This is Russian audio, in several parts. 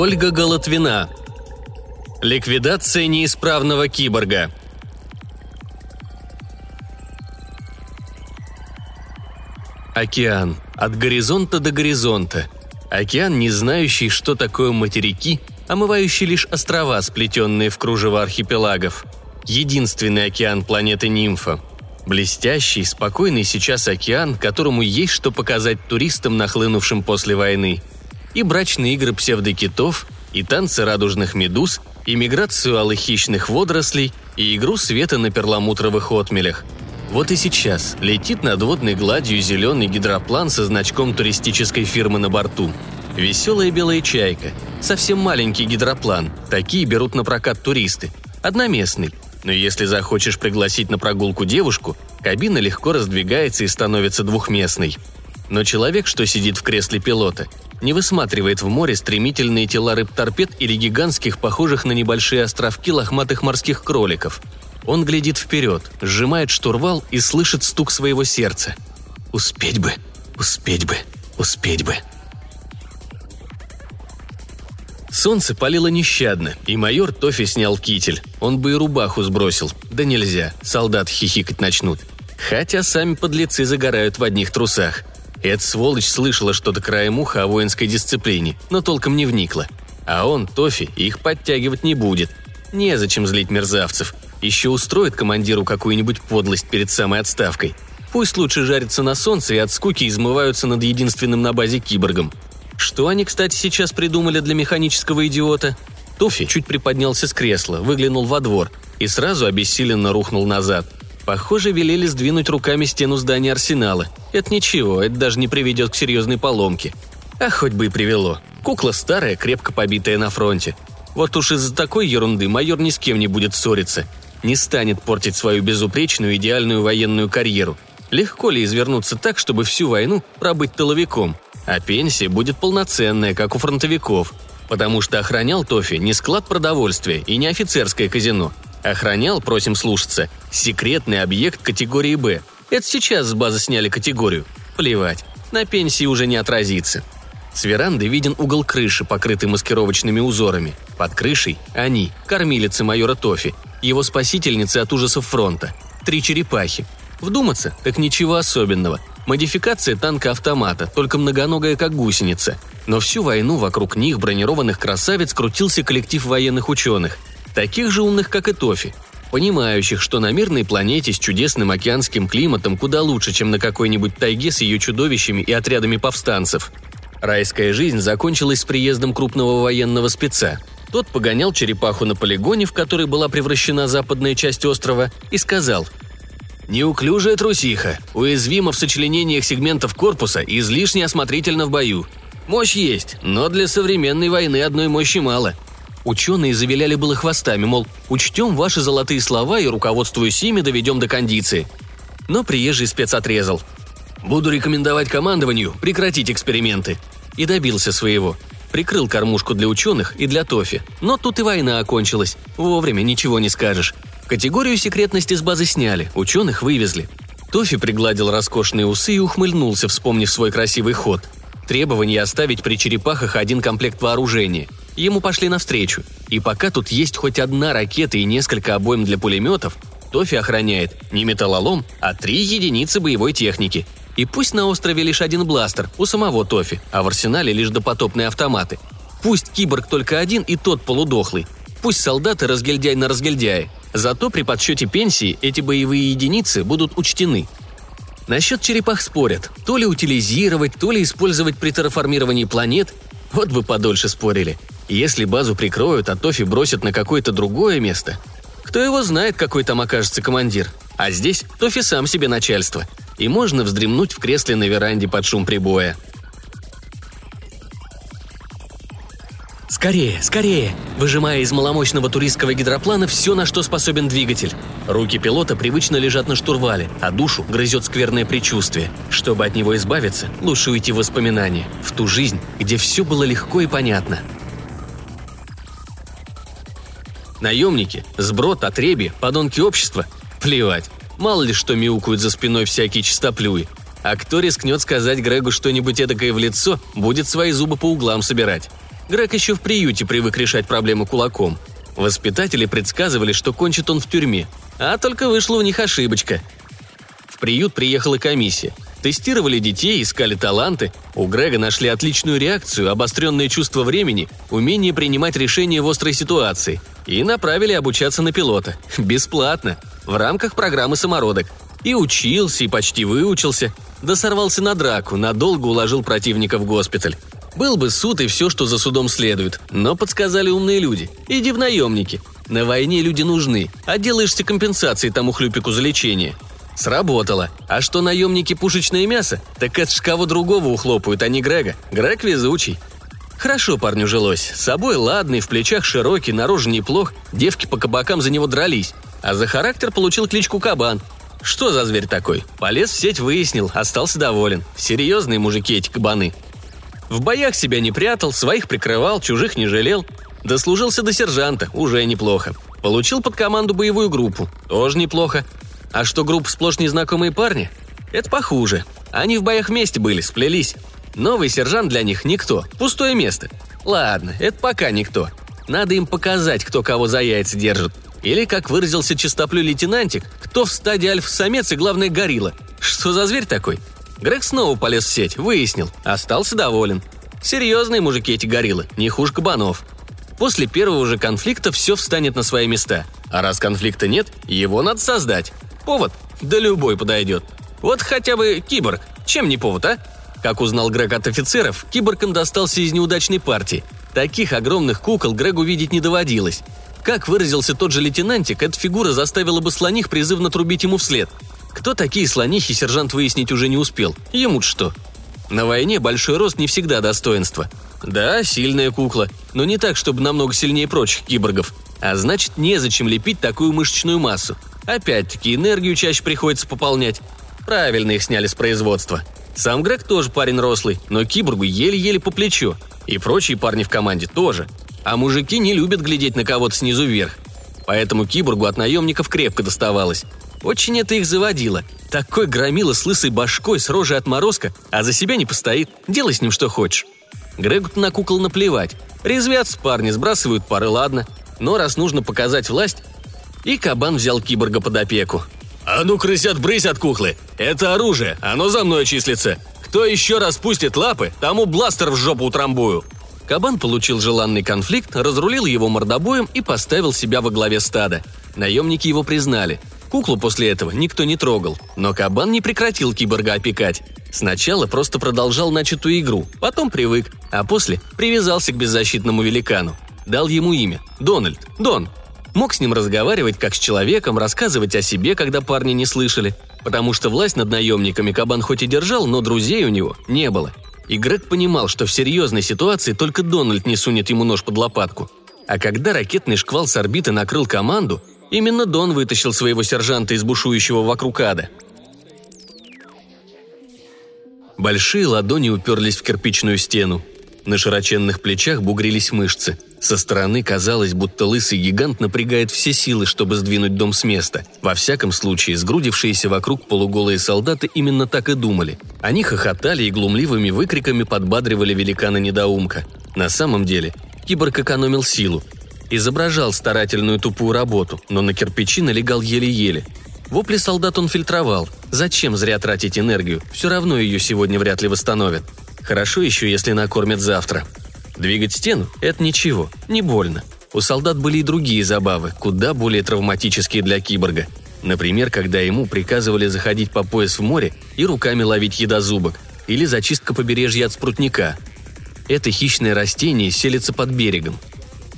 Ольга Голотвина. Ликвидация неисправного киборга. Океан. От горизонта до горизонта. Океан, не знающий, что такое материки, омывающий лишь острова, сплетенные в кружево архипелагов. Единственный океан планеты Нимфа. Блестящий, спокойный сейчас океан, которому есть что показать туристам, нахлынувшим после войны. И брачные игры псевдокитов, и танцы радужных медуз, и миграцию алых водорослей, и игру света на перламутровых отмелях – вот и сейчас летит над водной гладью зеленый гидроплан со значком туристической фирмы на борту. Веселая белая чайка. Совсем маленький гидроплан. Такие берут на прокат туристы. Одноместный. Но если захочешь пригласить на прогулку девушку, кабина легко раздвигается и становится двухместной. Но человек, что сидит в кресле пилота, не высматривает в море стремительные тела рыб-торпед или гигантских, похожих на небольшие островки лохматых морских кроликов – он глядит вперед, сжимает штурвал и слышит стук своего сердца. «Успеть бы, успеть бы, успеть бы». Солнце палило нещадно, и майор Тофи снял китель. Он бы и рубаху сбросил. Да нельзя, солдат хихикать начнут. Хотя сами подлецы загорают в одних трусах. Эта сволочь слышала что-то краем уха о воинской дисциплине, но толком не вникла. А он, Тофи, их подтягивать не будет. Незачем злить мерзавцев. Еще устроит командиру какую-нибудь подлость перед самой отставкой. Пусть лучше жарятся на солнце и от скуки измываются над единственным на базе киборгом. Что они, кстати, сейчас придумали для механического идиота? Тофи чуть приподнялся с кресла, выглянул во двор и сразу обессиленно рухнул назад. Похоже, велели сдвинуть руками стену здания арсенала. Это ничего, это даже не приведет к серьезной поломке. А хоть бы и привело. Кукла старая, крепко побитая на фронте. Вот уж из-за такой ерунды майор ни с кем не будет ссориться не станет портить свою безупречную идеальную военную карьеру. Легко ли извернуться так, чтобы всю войну пробыть тыловиком? А пенсия будет полноценная, как у фронтовиков. Потому что охранял Тофи не склад продовольствия и не офицерское казино. Охранял, просим слушаться, секретный объект категории «Б». Это сейчас с базы сняли категорию. Плевать, на пенсии уже не отразится. С веранды виден угол крыши, покрытый маскировочными узорами. Под крышей – они, кормилицы майора Тофи, его спасительницы от ужасов фронта. Три черепахи. Вдуматься, так ничего особенного. Модификация танка-автомата, только многоногая как гусеница. Но всю войну вокруг них, бронированных красавиц, крутился коллектив военных ученых. Таких же умных, как и Тофи. Понимающих, что на мирной планете с чудесным океанским климатом куда лучше, чем на какой-нибудь тайге с ее чудовищами и отрядами повстанцев. Райская жизнь закончилась с приездом крупного военного спеца. Тот погонял черепаху на полигоне, в который была превращена западная часть острова, и сказал «Неуклюжая трусиха, уязвима в сочленениях сегментов корпуса и излишне осмотрительно в бою. Мощь есть, но для современной войны одной мощи мало». Ученые завиляли было хвостами, мол, учтем ваши золотые слова и, руководствуясь ими, доведем до кондиции. Но приезжий спец отрезал. «Буду рекомендовать командованию прекратить эксперименты». И добился своего – Прикрыл кормушку для ученых и для Тофи. Но тут и война окончилась. Вовремя ничего не скажешь. Категорию секретности с базы сняли, ученых вывезли. Тофи пригладил роскошные усы и ухмыльнулся, вспомнив свой красивый ход. Требование оставить при черепахах один комплект вооружения. Ему пошли навстречу. И пока тут есть хоть одна ракета и несколько обоим для пулеметов, Тофи охраняет не металлолом, а три единицы боевой техники – и пусть на острове лишь один бластер, у самого Тофи, а в арсенале лишь допотопные автоматы. Пусть киборг только один и тот полудохлый. Пусть солдаты разгильдяй на разгильдяе. Зато при подсчете пенсии эти боевые единицы будут учтены. Насчет черепах спорят. То ли утилизировать, то ли использовать при терраформировании планет. Вот бы подольше спорили. Если базу прикроют, а Тофи бросят на какое-то другое место. Кто его знает, какой там окажется командир. А здесь Тофи сам себе начальство и можно вздремнуть в кресле на веранде под шум прибоя. «Скорее, скорее!» Выжимая из маломощного туристского гидроплана все, на что способен двигатель. Руки пилота привычно лежат на штурвале, а душу грызет скверное предчувствие. Чтобы от него избавиться, лучше уйти в воспоминания, в ту жизнь, где все было легко и понятно. Наемники, сброд, отреби, подонки общества – плевать. Мало ли что мяукают за спиной всякие чистоплюи. А кто рискнет сказать Грегу что-нибудь эдакое в лицо, будет свои зубы по углам собирать. Грег еще в приюте привык решать проблемы кулаком. Воспитатели предсказывали, что кончит он в тюрьме, а только вышла у них ошибочка. В приют приехала комиссия. Тестировали детей, искали таланты. У Грега нашли отличную реакцию, обостренное чувство времени, умение принимать решения в острой ситуации. И направили обучаться на пилота. Бесплатно. В рамках программы «Самородок». И учился, и почти выучился. Да сорвался на драку, надолго уложил противника в госпиталь. Был бы суд и все, что за судом следует, но подсказали умные люди. Иди в наемники. На войне люди нужны, а делаешься компенсацией тому хлюпику за лечение. Сработало. А что наемники пушечное мясо? Так это ж кого другого ухлопают, а не Грега. Грег везучий. Хорошо парню жилось. С собой ладный, в плечах широкий, наружу неплох. Девки по кабакам за него дрались. А за характер получил кличку Кабан. Что за зверь такой? Полез в сеть, выяснил, остался доволен. Серьезные мужики эти кабаны. В боях себя не прятал, своих прикрывал, чужих не жалел. Дослужился до сержанта, уже неплохо. Получил под команду боевую группу, тоже неплохо. А что группа сплошь незнакомые парни? Это похуже. Они в боях вместе были, сплелись. Новый сержант для них никто, пустое место. Ладно, это пока никто. Надо им показать, кто кого за яйца держит. Или, как выразился чистоплю лейтенантик, кто в стадии альфа-самец и, главное, горилла. Что за зверь такой? Грег снова полез в сеть, выяснил, остался доволен. Серьезные мужики эти гориллы, не хуже кабанов. После первого же конфликта все встанет на свои места. А раз конфликта нет, его надо создать. Повод? Да любой подойдет. Вот хотя бы киборг. Чем не повод, а? Как узнал Грег от офицеров, киборг им достался из неудачной партии. Таких огромных кукол Грегу видеть не доводилось. Как выразился тот же лейтенантик, эта фигура заставила бы слоних призывно трубить ему вслед. Кто такие слонихи, сержант выяснить уже не успел. ему что? На войне большой рост не всегда достоинство. Да, сильная кукла, но не так, чтобы намного сильнее прочих киборгов. А значит, незачем лепить такую мышечную массу. Опять-таки, энергию чаще приходится пополнять. Правильно их сняли с производства. Сам Грег тоже парень рослый, но киборгу еле-еле по плечу. И прочие парни в команде тоже. А мужики не любят глядеть на кого-то снизу вверх. Поэтому киборгу от наемников крепко доставалось. Очень это их заводило. Такой громила с лысой башкой, с рожей отморозка, а за себя не постоит. Делай с ним что хочешь. Грегу на кукол наплевать. Резвятся парни, сбрасывают пары, ладно. Но раз нужно показать власть... И кабан взял киборга под опеку. «А ну, крысят-брысь от куклы! Это оружие, оно за мной числится! Кто еще раз пустит лапы, тому бластер в жопу утрамбую!» Кабан получил желанный конфликт, разрулил его мордобоем и поставил себя во главе стада. Наемники его признали. Куклу после этого никто не трогал, но кабан не прекратил киборга опекать. Сначала просто продолжал начатую игру, потом привык, а после привязался к беззащитному великану. Дал ему имя – Дональд, Дон. Мог с ним разговаривать как с человеком, рассказывать о себе, когда парни не слышали. Потому что власть над наемниками кабан хоть и держал, но друзей у него не было. И Грег понимал, что в серьезной ситуации только Дональд не сунет ему нож под лопатку. А когда ракетный шквал с орбиты накрыл команду, Именно Дон вытащил своего сержанта из бушующего вокруг ада. Большие ладони уперлись в кирпичную стену. На широченных плечах бугрились мышцы. Со стороны казалось, будто лысый гигант напрягает все силы, чтобы сдвинуть дом с места. Во всяком случае, сгрудившиеся вокруг полуголые солдаты именно так и думали. Они хохотали и глумливыми выкриками подбадривали великана-недоумка. На самом деле, киборг экономил силу, Изображал старательную тупую работу, но на кирпичи налегал еле-еле. Вопли солдат он фильтровал. Зачем зря тратить энергию? Все равно ее сегодня вряд ли восстановят. Хорошо еще, если накормят завтра. Двигать стену – это ничего, не больно. У солдат были и другие забавы, куда более травматические для киборга. Например, когда ему приказывали заходить по пояс в море и руками ловить едозубок, или зачистка побережья от спрутника. Это хищное растение селится под берегом,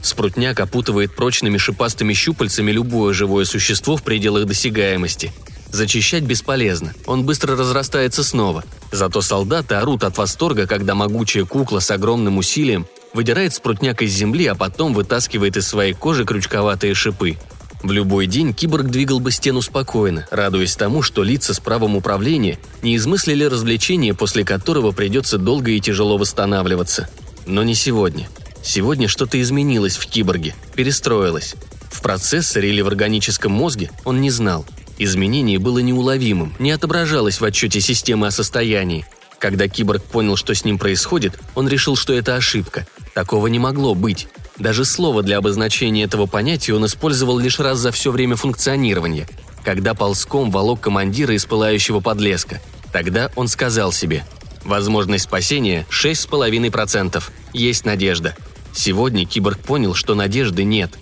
Спрутняк опутывает прочными шипастыми щупальцами любое живое существо в пределах досягаемости. Зачищать бесполезно, он быстро разрастается снова. Зато солдаты орут от восторга, когда могучая кукла с огромным усилием выдирает спрутняк из земли, а потом вытаскивает из своей кожи крючковатые шипы. В любой день киборг двигал бы стену спокойно, радуясь тому, что лица с правом управления не измыслили развлечение, после которого придется долго и тяжело восстанавливаться. Но не сегодня – Сегодня что-то изменилось в киборге, перестроилось. В процессоре или в органическом мозге он не знал. Изменение было неуловимым, не отображалось в отчете системы о состоянии. Когда киборг понял, что с ним происходит, он решил, что это ошибка. Такого не могло быть. Даже слово для обозначения этого понятия он использовал лишь раз за все время функционирования, когда ползком волок командира из пылающего подлеска. Тогда он сказал себе «Возможность спасения 6,5%. Есть надежда». Сегодня киборг понял, что надежды нет.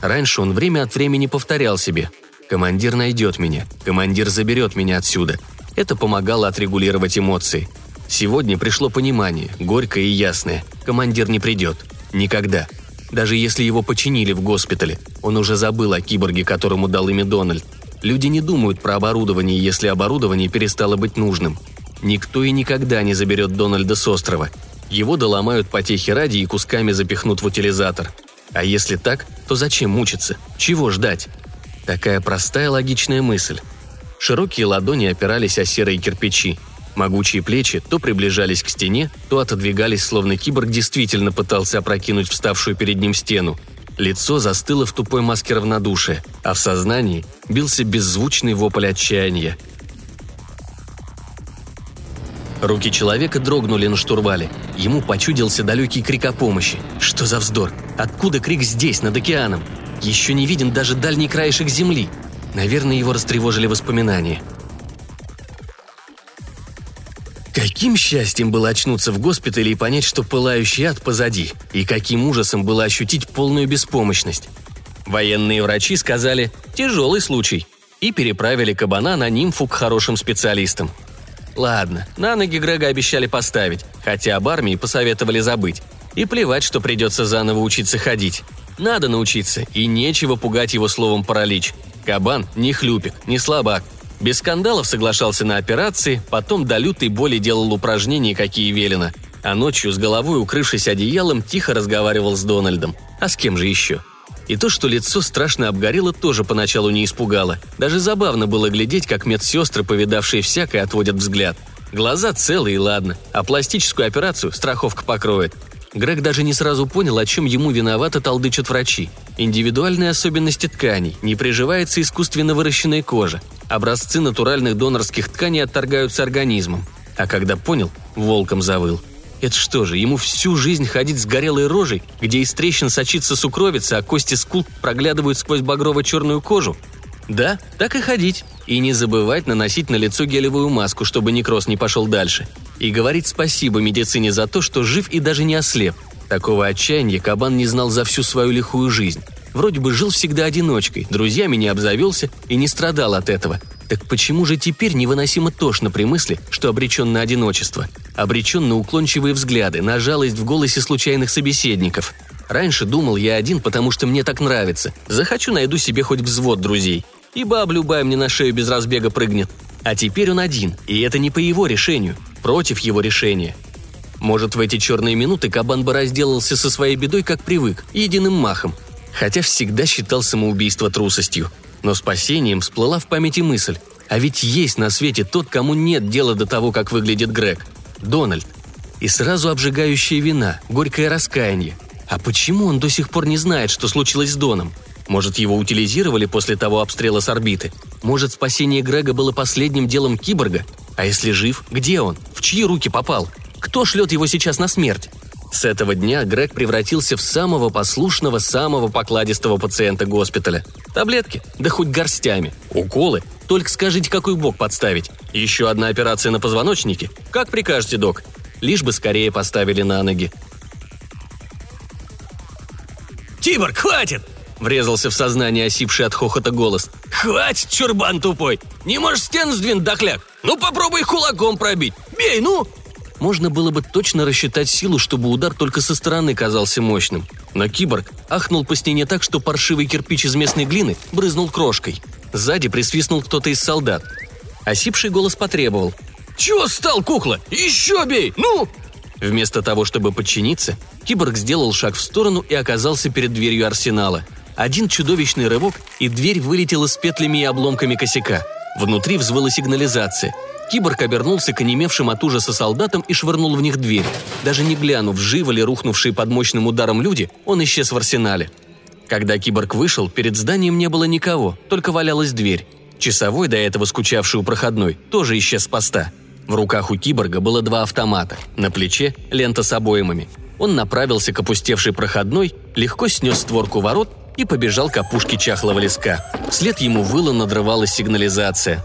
Раньше он время от времени повторял себе «Командир найдет меня, командир заберет меня отсюда». Это помогало отрегулировать эмоции. Сегодня пришло понимание, горькое и ясное. Командир не придет. Никогда. Даже если его починили в госпитале, он уже забыл о киборге, которому дал имя Дональд. Люди не думают про оборудование, если оборудование перестало быть нужным. Никто и никогда не заберет Дональда с острова. Его доломают потехи ради и кусками запихнут в утилизатор. А если так, то зачем мучиться? Чего ждать? Такая простая логичная мысль. Широкие ладони опирались о серые кирпичи. Могучие плечи то приближались к стене, то отодвигались, словно киборг действительно пытался опрокинуть вставшую перед ним стену. Лицо застыло в тупой маске равнодушия, а в сознании бился беззвучный вопль отчаяния. Руки человека дрогнули на штурвале. Ему почудился далекий крик о помощи. Что за вздор? Откуда крик здесь, над океаном? Еще не виден даже дальний краешек земли. Наверное, его растревожили воспоминания – Каким счастьем было очнуться в госпитале и понять, что пылающий ад позади, и каким ужасом было ощутить полную беспомощность. Военные врачи сказали «тяжелый случай» и переправили кабана на нимфу к хорошим специалистам. Ладно, на ноги Грега обещали поставить, хотя об армии посоветовали забыть. И плевать, что придется заново учиться ходить. Надо научиться, и нечего пугать его словом паралич. Кабан не хлюпик, не слабак, без скандалов соглашался на операции, потом до лютой боли делал упражнения, какие велено. А ночью, с головой укрывшись одеялом, тихо разговаривал с Дональдом. А с кем же еще? И то, что лицо страшно обгорело, тоже поначалу не испугало. Даже забавно было глядеть, как медсестры, повидавшие всякое, отводят взгляд. Глаза целые, ладно, а пластическую операцию страховка покроет. Грег даже не сразу понял, о чем ему виноваты толдычат врачи. Индивидуальные особенности тканей, не приживается искусственно выращенная кожа. Образцы натуральных донорских тканей отторгаются организмом. А когда понял, волком завыл. Это что же, ему всю жизнь ходить с горелой рожей, где из трещин сочится сукровица, а кости скул проглядывают сквозь багрово-черную кожу? Да, так и ходить. И не забывать наносить на лицо гелевую маску, чтобы некроз не пошел дальше. И говорить спасибо медицине за то, что жив и даже не ослеп. Такого отчаяния Кабан не знал за всю свою лихую жизнь. Вроде бы жил всегда одиночкой, друзьями не обзавелся и не страдал от этого. Так почему же теперь невыносимо тошно при мысли, что обречен на одиночество? Обречен на уклончивые взгляды, на жалость в голосе случайных собеседников. Раньше думал я один, потому что мне так нравится. Захочу, найду себе хоть взвод друзей. И баб любая мне на шею без разбега прыгнет. А теперь он один, и это не по его решению, против его решения. Может, в эти черные минуты кабан бы разделался со своей бедой, как привык, единым махом. Хотя всегда считал самоубийство трусостью. Но спасением всплыла в памяти мысль. А ведь есть на свете тот, кому нет дела до того, как выглядит Грег. Дональд. И сразу обжигающая вина, горькое раскаяние. А почему он до сих пор не знает, что случилось с Доном? Может, его утилизировали после того обстрела с орбиты? Может, спасение Грега было последним делом киборга? А если жив, где он? В чьи руки попал? Кто шлет его сейчас на смерть? С этого дня Грег превратился в самого послушного, самого покладистого пациента госпиталя. Таблетки? Да хоть горстями. Уколы? Только скажите, какой бок подставить. Еще одна операция на позвоночнике? Как прикажете, док? Лишь бы скорее поставили на ноги. «Киборг, хватит!» Врезался в сознание осипший от хохота голос. «Хватит, чурбан тупой! Не можешь стену сдвинуть, дохляк! Ну попробуй кулаком пробить! Бей, ну!» Можно было бы точно рассчитать силу, чтобы удар только со стороны казался мощным. Но киборг ахнул по стене так, что паршивый кирпич из местной глины брызнул крошкой. Сзади присвистнул кто-то из солдат. Осипший голос потребовал. «Чего стал, кукла? Еще бей! Ну!» Вместо того, чтобы подчиниться, киборг сделал шаг в сторону и оказался перед дверью арсенала. Один чудовищный рывок, и дверь вылетела с петлями и обломками косяка. Внутри взвыла сигнализация. Киборг обернулся к онемевшим от ужаса солдатам и швырнул в них дверь. Даже не глянув, живы ли рухнувшие под мощным ударом люди, он исчез в арсенале. Когда киборг вышел, перед зданием не было никого, только валялась дверь. Часовой, до этого скучавший у проходной, тоже исчез с поста. В руках у киборга было два автомата, на плече лента с обоймами. Он направился к опустевшей проходной, легко снес створку ворот и побежал к опушке чахлого леска. Вслед ему выла надрывалась сигнализация.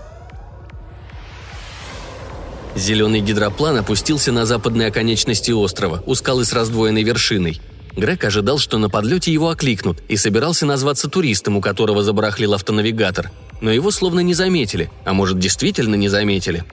Зеленый гидроплан опустился на западной оконечности острова, у скалы с раздвоенной вершиной. Грег ожидал, что на подлете его окликнут, и собирался назваться туристом, у которого забарахлил автонавигатор. Но его словно не заметили, а может действительно не заметили.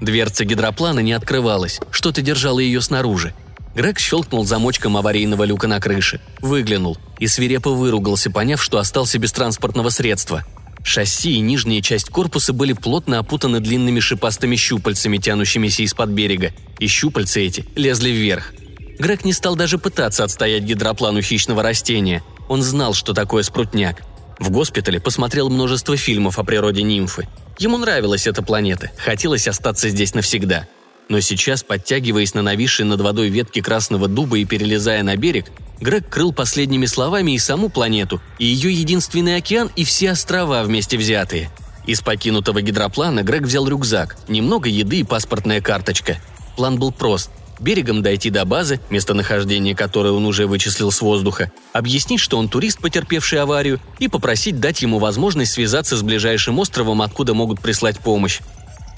Дверца гидроплана не открывалась, что-то держало ее снаружи. Грег щелкнул замочком аварийного люка на крыше, выглянул и свирепо выругался, поняв, что остался без транспортного средства. Шасси и нижняя часть корпуса были плотно опутаны длинными шипастыми щупальцами, тянущимися из-под берега, и щупальца эти лезли вверх. Грег не стал даже пытаться отстоять гидроплан у хищного растения. Он знал, что такое спрутняк. В госпитале посмотрел множество фильмов о природе нимфы. Ему нравилась эта планета, хотелось остаться здесь навсегда. Но сейчас, подтягиваясь на нависшей над водой ветке красного дуба и перелезая на берег, Грег крыл последними словами и саму планету, и ее единственный океан, и все острова вместе взятые. Из покинутого гидроплана Грег взял рюкзак, немного еды и паспортная карточка. План был прост – берегом дойти до базы, местонахождение которой он уже вычислил с воздуха, объяснить, что он турист, потерпевший аварию, и попросить дать ему возможность связаться с ближайшим островом, откуда могут прислать помощь.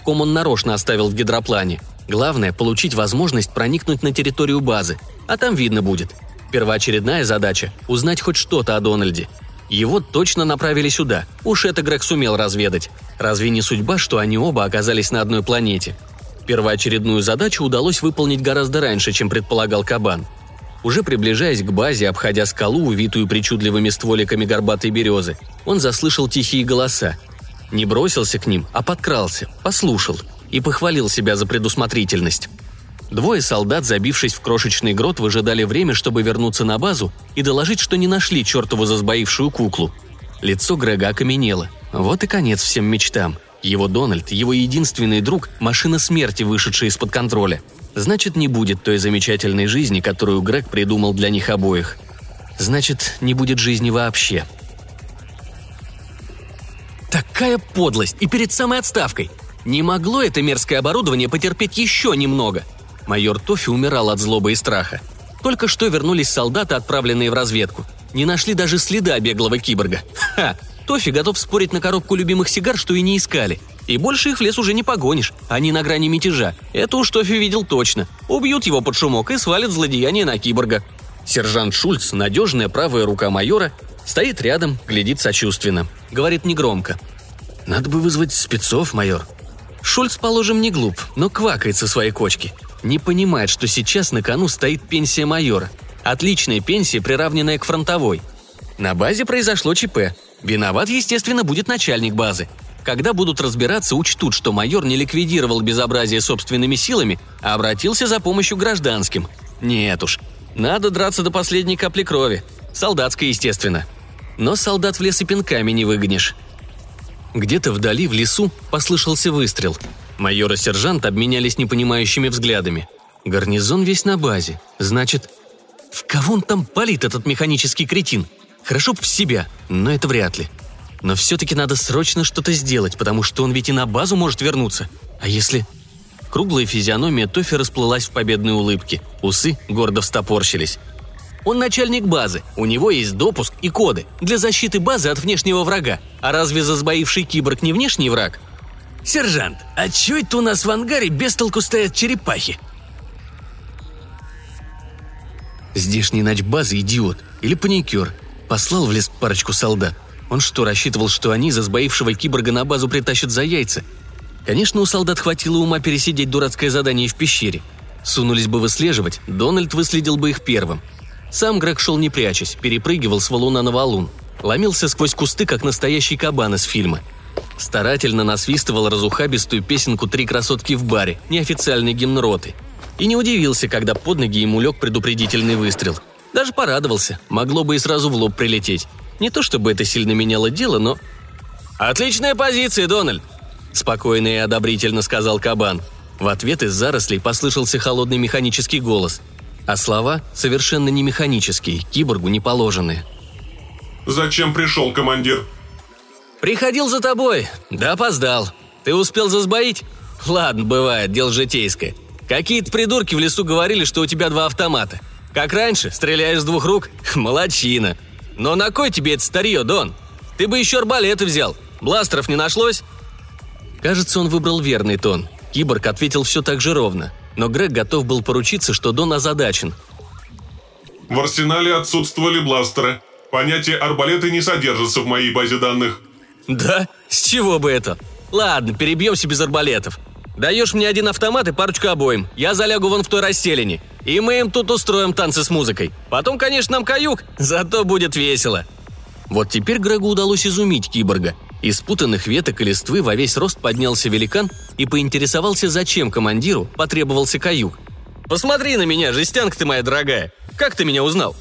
Ком он нарочно оставил в гидроплане. Главное – получить возможность проникнуть на территорию базы, а там видно будет. Первоочередная задача – узнать хоть что-то о Дональде. Его точно направили сюда, уж это Грег сумел разведать. Разве не судьба, что они оба оказались на одной планете – Первоочередную задачу удалось выполнить гораздо раньше, чем предполагал Кабан. Уже приближаясь к базе, обходя скалу, увитую причудливыми стволиками горбатой березы, он заслышал тихие голоса. Не бросился к ним, а подкрался, послушал и похвалил себя за предусмотрительность. Двое солдат, забившись в крошечный грот, выжидали время, чтобы вернуться на базу и доложить, что не нашли чертову засбоившую куклу. Лицо Грега окаменело. Вот и конец всем мечтам – его Дональд, его единственный друг – машина смерти, вышедшая из-под контроля. Значит, не будет той замечательной жизни, которую Грег придумал для них обоих. Значит, не будет жизни вообще. Такая подлость! И перед самой отставкой! Не могло это мерзкое оборудование потерпеть еще немного. Майор Тофи умирал от злобы и страха. Только что вернулись солдаты, отправленные в разведку. Не нашли даже следа беглого киборга. Ха! Тофи готов спорить на коробку любимых сигар, что и не искали. И больше их в лес уже не погонишь, они на грани мятежа. Это уж Тофи видел точно. Убьют его под шумок и свалят злодеяние на киборга. Сержант Шульц, надежная правая рука майора, стоит рядом, глядит сочувственно. Говорит негромко. «Надо бы вызвать спецов, майор». Шульц, положим, не глуп, но квакает со своей кочки. Не понимает, что сейчас на кону стоит пенсия майора. Отличная пенсия, приравненная к фронтовой. На базе произошло ЧП. Виноват, естественно, будет начальник базы. Когда будут разбираться, учтут, что майор не ликвидировал безобразие собственными силами, а обратился за помощью гражданским. Нет уж, надо драться до последней капли крови. Солдатской, естественно. Но солдат в лес и пинками не выгонишь. Где-то вдали, в лесу, послышался выстрел. Майор и сержант обменялись непонимающими взглядами. Гарнизон весь на базе. Значит, в кого он там палит, этот механический кретин? Хорошо б в себя, но это вряд ли. Но все-таки надо срочно что-то сделать, потому что он ведь и на базу может вернуться. А если... Круглая физиономия Тофи расплылась в победной улыбке. Усы гордо встопорщились. Он начальник базы, у него есть допуск и коды для защиты базы от внешнего врага. А разве засбоивший киборг не внешний враг? «Сержант, а чё это у нас в ангаре без толку стоят черепахи?» Здешний базы идиот или паникер – Послал в лес парочку солдат. Он что, рассчитывал, что они за сбоившего киборга на базу притащат за яйца? Конечно, у солдат хватило ума пересидеть дурацкое задание в пещере. Сунулись бы выслеживать, Дональд выследил бы их первым. Сам Грег шел не прячась, перепрыгивал с валуна на валун. Ломился сквозь кусты, как настоящий кабан из фильма. Старательно насвистывал разухабистую песенку «Три красотки в баре», неофициальный гимн роты. И не удивился, когда под ноги ему лег предупредительный выстрел – даже порадовался, могло бы и сразу в лоб прилететь. Не то чтобы это сильно меняло дело, но... «Отличная позиция, Дональд!» – спокойно и одобрительно сказал Кабан. В ответ из зарослей послышался холодный механический голос, а слова совершенно не механические, киборгу не положенные. «Зачем пришел, командир?» «Приходил за тобой, да опоздал. Ты успел засбоить?» Ладно, бывает, дело житейское. Какие-то придурки в лесу говорили, что у тебя два автомата. Как раньше, стреляешь с двух рук? Молодчина. Но на кой тебе это старье, Дон? Ты бы еще арбалеты взял. Бластеров не нашлось?» Кажется, он выбрал верный тон. Киборг ответил все так же ровно. Но Грег готов был поручиться, что Дон озадачен. В арсенале отсутствовали бластеры. Понятие арбалеты не содержится в моей базе данных. Да? С чего бы это? Ладно, перебьемся без арбалетов. Даешь мне один автомат и парочку обоим. Я залягу вон в той расселине. И мы им тут устроим танцы с музыкой. Потом, конечно, нам каюк, зато будет весело. Вот теперь Грегу удалось изумить киборга. Из путанных веток и листвы во весь рост поднялся великан и поинтересовался, зачем командиру потребовался каюк. «Посмотри на меня, жестянка ты моя дорогая! Как ты меня узнал?»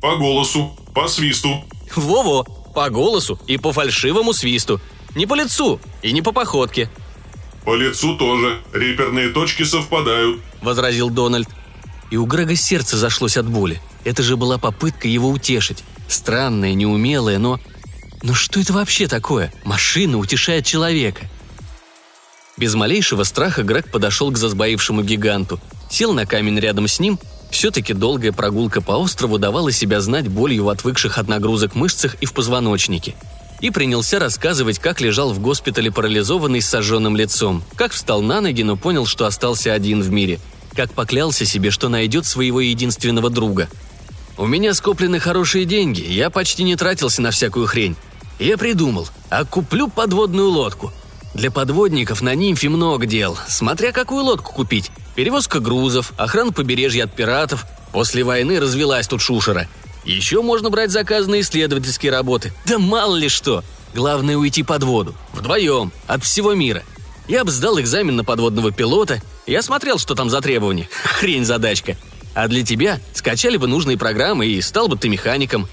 По голосу, по свисту. «Во-во, по голосу и по фальшивому свисту. Не по лицу и не по походке», По лицу тоже. Реперные точки совпадают. – возразил Дональд. И у Грега сердце зашлось от боли. Это же была попытка его утешить. Странная, неумелая, но... Но что это вообще такое? Машина утешает человека. Без малейшего страха Грег подошел к засбоившему гиганту, сел на камень рядом с ним. Все-таки долгая прогулка по острову давала себя знать болью в отвыкших от нагрузок мышцах и в позвоночнике. И принялся рассказывать, как лежал в госпитале парализованный с сожженным лицом, как встал на ноги, но понял, что остался один в мире, как поклялся себе, что найдет своего единственного друга. «У меня скоплены хорошие деньги, я почти не тратился на всякую хрень. Я придумал, а куплю подводную лодку. Для подводников на нимфе много дел, смотря какую лодку купить. Перевозка грузов, охрана побережья от пиратов. После войны развелась тут шушера. Еще можно брать заказ исследовательские работы. Да мало ли что. Главное уйти под воду. Вдвоем. От всего мира. Я бы сдал экзамен на подводного пилота. Я смотрел, что там за требования. Хрень задачка. А для тебя скачали бы нужные программы и стал бы ты механиком.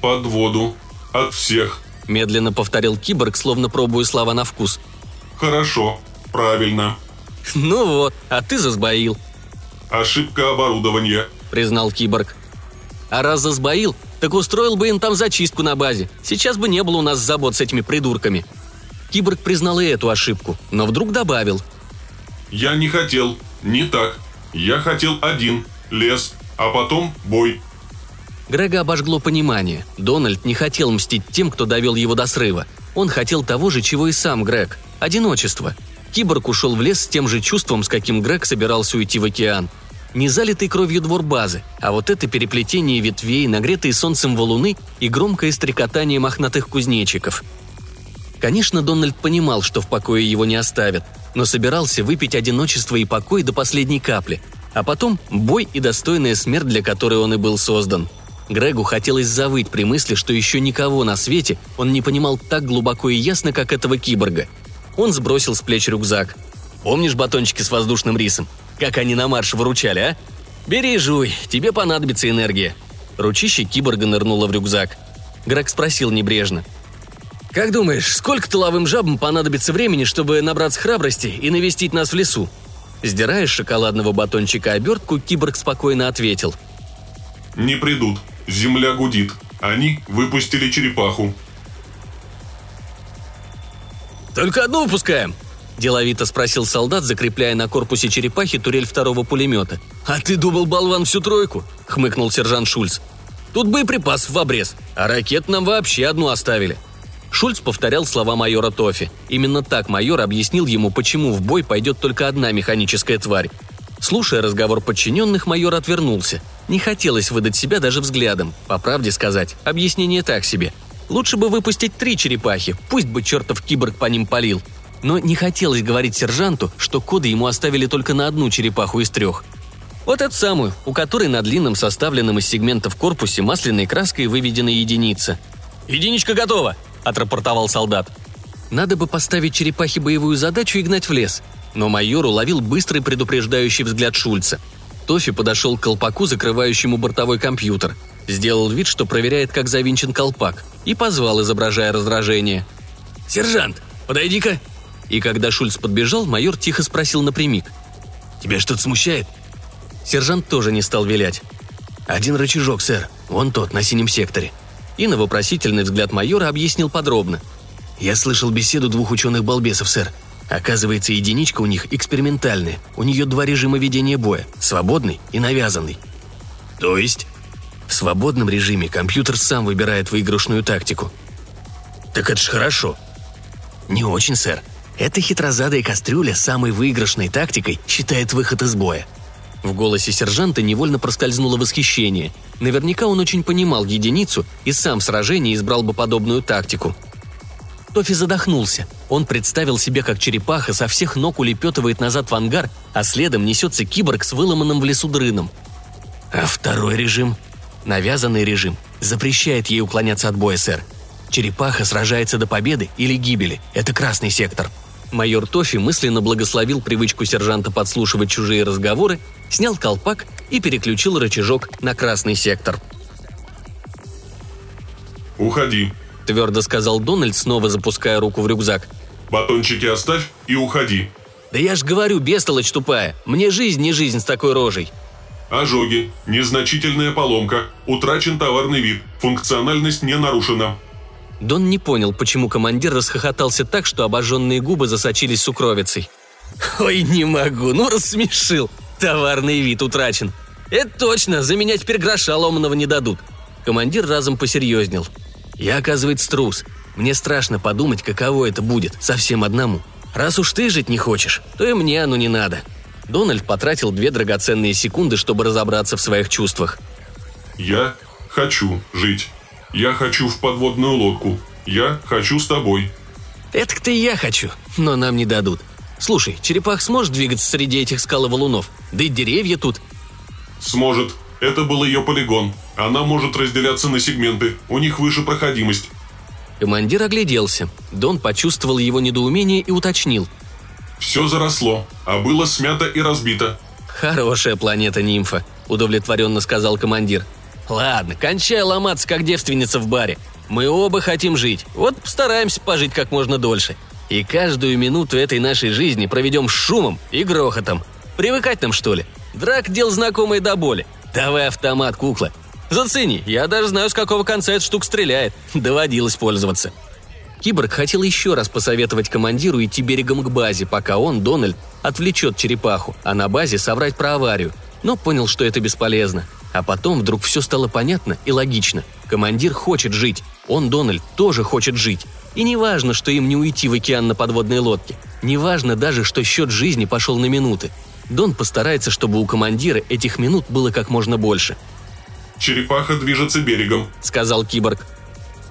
Под воду. От всех. Медленно повторил киборг, словно пробуя слова на вкус. Хорошо. Правильно. Ну вот, а ты засбоил, Ошибка оборудования. признал киборг. А раз засбоил, так устроил бы им там зачистку на базе. Сейчас бы не было у нас забот с этими придурками. Киборг признал и эту ошибку, но вдруг добавил. Я не хотел. Не так. Я хотел один. Лес. А потом бой. Грега обожгло понимание. Дональд не хотел мстить тем, кто довел его до срыва. Он хотел того же, чего и сам Грег – одиночество. Киборг ушел в лес с тем же чувством, с каким Грег собирался уйти в океан. Не залитый кровью двор базы, а вот это переплетение ветвей, нагретые солнцем валуны и громкое стрекотание мохнатых кузнечиков. Конечно, Дональд понимал, что в покое его не оставят, но собирался выпить одиночество и покой до последней капли, а потом бой и достойная смерть, для которой он и был создан. Грегу хотелось завыть при мысли, что еще никого на свете он не понимал так глубоко и ясно, как этого киборга. Он сбросил с плеч рюкзак. «Помнишь батончики с воздушным рисом? Как они на марш выручали, а? Бери и жуй, тебе понадобится энергия». Ручище киборга нырнуло в рюкзак. Грег спросил небрежно. «Как думаешь, сколько тыловым жабам понадобится времени, чтобы набраться храбрости и навестить нас в лесу?» Сдирая с шоколадного батончика обертку, киборг спокойно ответил. Не придут. Земля гудит. Они выпустили черепаху. «Только одну выпускаем?» – деловито спросил солдат, закрепляя на корпусе черепахи турель второго пулемета. «А ты думал, болван, всю тройку?» – хмыкнул сержант Шульц. «Тут боеприпасов в обрез, а ракет нам вообще одну оставили». Шульц повторял слова майора Тофи. Именно так майор объяснил ему, почему в бой пойдет только одна механическая тварь. Слушая разговор подчиненных, майор отвернулся. Не хотелось выдать себя даже взглядом. По правде сказать, объяснение так себе. Лучше бы выпустить три черепахи, пусть бы чертов киборг по ним палил. Но не хотелось говорить сержанту, что коды ему оставили только на одну черепаху из трех. Вот эту самую, у которой на длинном составленном из сегментов корпусе масляной краской выведена единица. «Единичка готова!» – отрапортовал солдат. Надо бы поставить черепахе боевую задачу и гнать в лес. Но майор уловил быстрый предупреждающий взгляд Шульца. Тофи подошел к колпаку, закрывающему бортовой компьютер. Сделал вид, что проверяет, как завинчен колпак, и позвал, изображая раздражение. «Сержант, подойди-ка!» И когда Шульц подбежал, майор тихо спросил напрямик. «Тебя что-то смущает?» Сержант тоже не стал вилять. «Один рычажок, сэр. Вон тот, на синем секторе». И на вопросительный взгляд майора объяснил подробно. «Я слышал беседу двух ученых-балбесов, сэр. Оказывается, единичка у них экспериментальная. У нее два режима ведения боя – свободный и навязанный. То есть? В свободном режиме компьютер сам выбирает выигрышную тактику. Так это ж хорошо. Не очень, сэр. Эта хитрозадая кастрюля самой выигрышной тактикой считает выход из боя. В голосе сержанта невольно проскользнуло восхищение. Наверняка он очень понимал единицу и сам в сражении избрал бы подобную тактику. Тофи задохнулся. Он представил себе, как черепаха со всех ног улепетывает назад в ангар, а следом несется киборг с выломанным в лесу дрыном. А второй режим, навязанный режим, запрещает ей уклоняться от боя, сэр. Черепаха сражается до победы или гибели. Это красный сектор. Майор Тофи мысленно благословил привычку сержанта подслушивать чужие разговоры, снял колпак и переключил рычажок на красный сектор. «Уходи», – твердо сказал Дональд, снова запуская руку в рюкзак. «Батончики оставь и уходи». «Да я ж говорю, бестолочь тупая. Мне жизнь не жизнь с такой рожей». Ожоги, незначительная поломка, утрачен товарный вид, функциональность не нарушена. Дон не понял, почему командир расхохотался так, что обожженные губы засочились сукровицей. «Ой, не могу, ну рассмешил. Товарный вид утрачен. Это точно, за меня теперь гроша ломаного не дадут». Командир разом посерьезнел. «Я, оказывается, трус. Мне страшно подумать, каково это будет, совсем одному. Раз уж ты жить не хочешь, то и мне оно не надо». Дональд потратил две драгоценные секунды, чтобы разобраться в своих чувствах. «Я хочу жить». Я хочу в подводную лодку. Я хочу с тобой». «Это-то и я хочу, но нам не дадут. Слушай, черепах сможет двигаться среди этих скал и валунов? Да и деревья тут». «Сможет. Это был ее полигон. Она может разделяться на сегменты. У них выше проходимость». Командир огляделся. Дон почувствовал его недоумение и уточнил. «Все заросло, а было смято и разбито». «Хорошая планета Нимфа», – удовлетворенно сказал командир. Ладно, кончай ломаться, как девственница в баре. Мы оба хотим жить, вот постараемся пожить как можно дольше. И каждую минуту этой нашей жизни проведем с шумом и грохотом. Привыкать нам, что ли? Драк – дел знакомый до боли. Давай автомат, кукла. Зацени, я даже знаю, с какого конца эта штука стреляет. Доводилось пользоваться. Киборг хотел еще раз посоветовать командиру идти берегом к базе, пока он, Дональд, отвлечет черепаху, а на базе соврать про аварию, но понял, что это бесполезно. А потом вдруг все стало понятно и логично. Командир хочет жить. Он, Дональд, тоже хочет жить. И не важно, что им не уйти в океан на подводной лодке. Не важно даже, что счет жизни пошел на минуты. Дон постарается, чтобы у командира этих минут было как можно больше. «Черепаха движется берегом», — сказал киборг.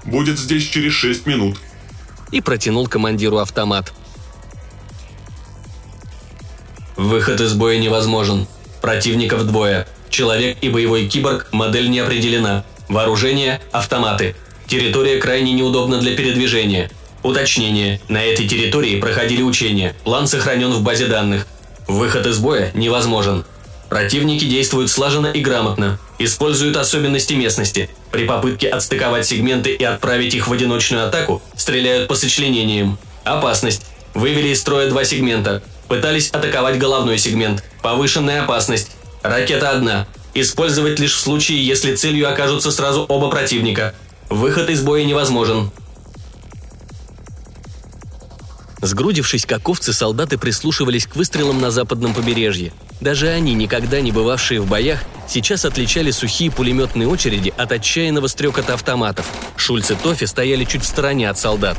«Будет здесь через шесть минут». И протянул командиру автомат. «Выход из боя невозможен. Противников двое. Человек и боевой киборг, модель не определена. Вооружение – автоматы. Территория крайне неудобна для передвижения. Уточнение. На этой территории проходили учения. План сохранен в базе данных. Выход из боя невозможен. Противники действуют слаженно и грамотно. Используют особенности местности. При попытке отстыковать сегменты и отправить их в одиночную атаку, стреляют по сочленениям. Опасность. Вывели из строя два сегмента. Пытались атаковать головной сегмент. Повышенная опасность. Ракета одна. Использовать лишь в случае, если целью окажутся сразу оба противника. Выход из боя невозможен. Сгрудившись, как овцы, солдаты прислушивались к выстрелам на западном побережье. Даже они, никогда не бывавшие в боях, сейчас отличали сухие пулеметные очереди от отчаянного стрекота автоматов. Шульц и Тофи стояли чуть в стороне от солдат.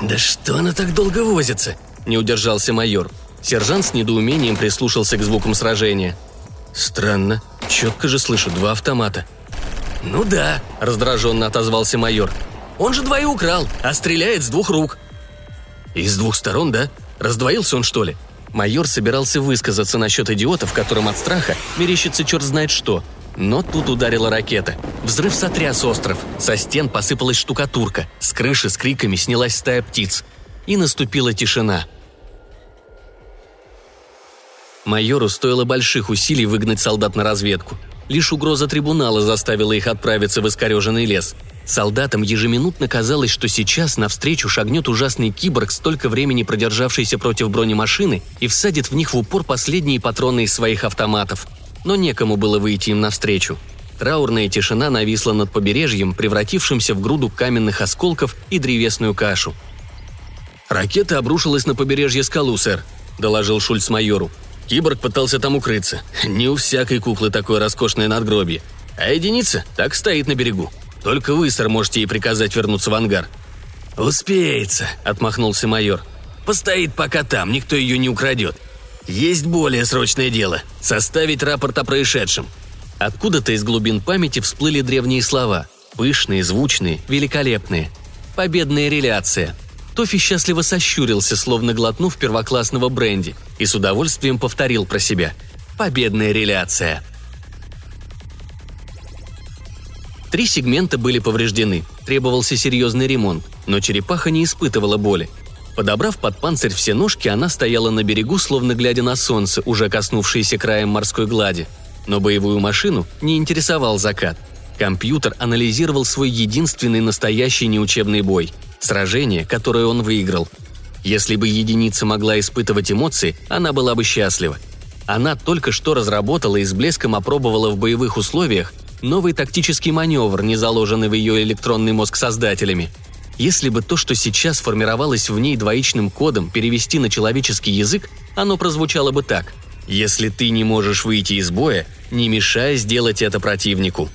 «Да что она так долго возится?» – не удержался майор. Сержант с недоумением прислушался к звукам сражения – «Странно. Четко же слышу два автомата». «Ну да», – раздраженно отозвался майор. «Он же двои украл, а стреляет с двух рук». «Из двух сторон, да? Раздвоился он, что ли?» Майор собирался высказаться насчет идиотов, которым от страха мерещится черт знает что. Но тут ударила ракета. Взрыв сотряс остров. Со стен посыпалась штукатурка. С крыши с криками снялась стая птиц. И наступила тишина – Майору стоило больших усилий выгнать солдат на разведку. Лишь угроза трибунала заставила их отправиться в искореженный лес. Солдатам ежеминутно казалось, что сейчас навстречу шагнет ужасный киборг, столько времени продержавшийся против бронемашины, и всадит в них в упор последние патроны из своих автоматов. Но некому было выйти им навстречу. Траурная тишина нависла над побережьем, превратившимся в груду каменных осколков и древесную кашу. «Ракета обрушилась на побережье скалу, сэр», – доложил Шульц майору. Киборг пытался там укрыться. Не у всякой куклы такое роскошное надгробие. А единица так стоит на берегу. Только вы, сэр, можете ей приказать вернуться в ангар». «Успеется», — отмахнулся майор. «Постоит пока там, никто ее не украдет. Есть более срочное дело — составить рапорт о происшедшем». Откуда-то из глубин памяти всплыли древние слова. Пышные, звучные, великолепные. Победная реляция. Тофи счастливо сощурился, словно глотнув первоклассного бренди, и с удовольствием повторил про себя. «Победная реляция». Три сегмента были повреждены, требовался серьезный ремонт, но черепаха не испытывала боли. Подобрав под панцирь все ножки, она стояла на берегу, словно глядя на солнце, уже коснувшееся краем морской глади. Но боевую машину не интересовал закат. Компьютер анализировал свой единственный настоящий неучебный бой – сражение, которое он выиграл. Если бы единица могла испытывать эмоции, она была бы счастлива. Она только что разработала и с блеском опробовала в боевых условиях новый тактический маневр, не заложенный в ее электронный мозг создателями. Если бы то, что сейчас формировалось в ней двоичным кодом, перевести на человеческий язык, оно прозвучало бы так. «Если ты не можешь выйти из боя, не мешай сделать это противнику».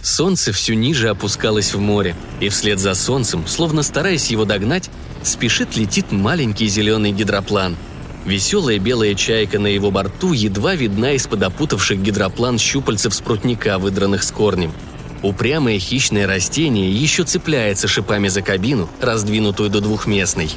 Солнце все ниже опускалось в море, и вслед за солнцем, словно стараясь его догнать, спешит летит маленький зеленый гидроплан – Веселая белая чайка на его борту едва видна из-под опутавших гидроплан щупальцев спрутника, выдранных с корнем. Упрямое хищное растение еще цепляется шипами за кабину, раздвинутую до двухместной.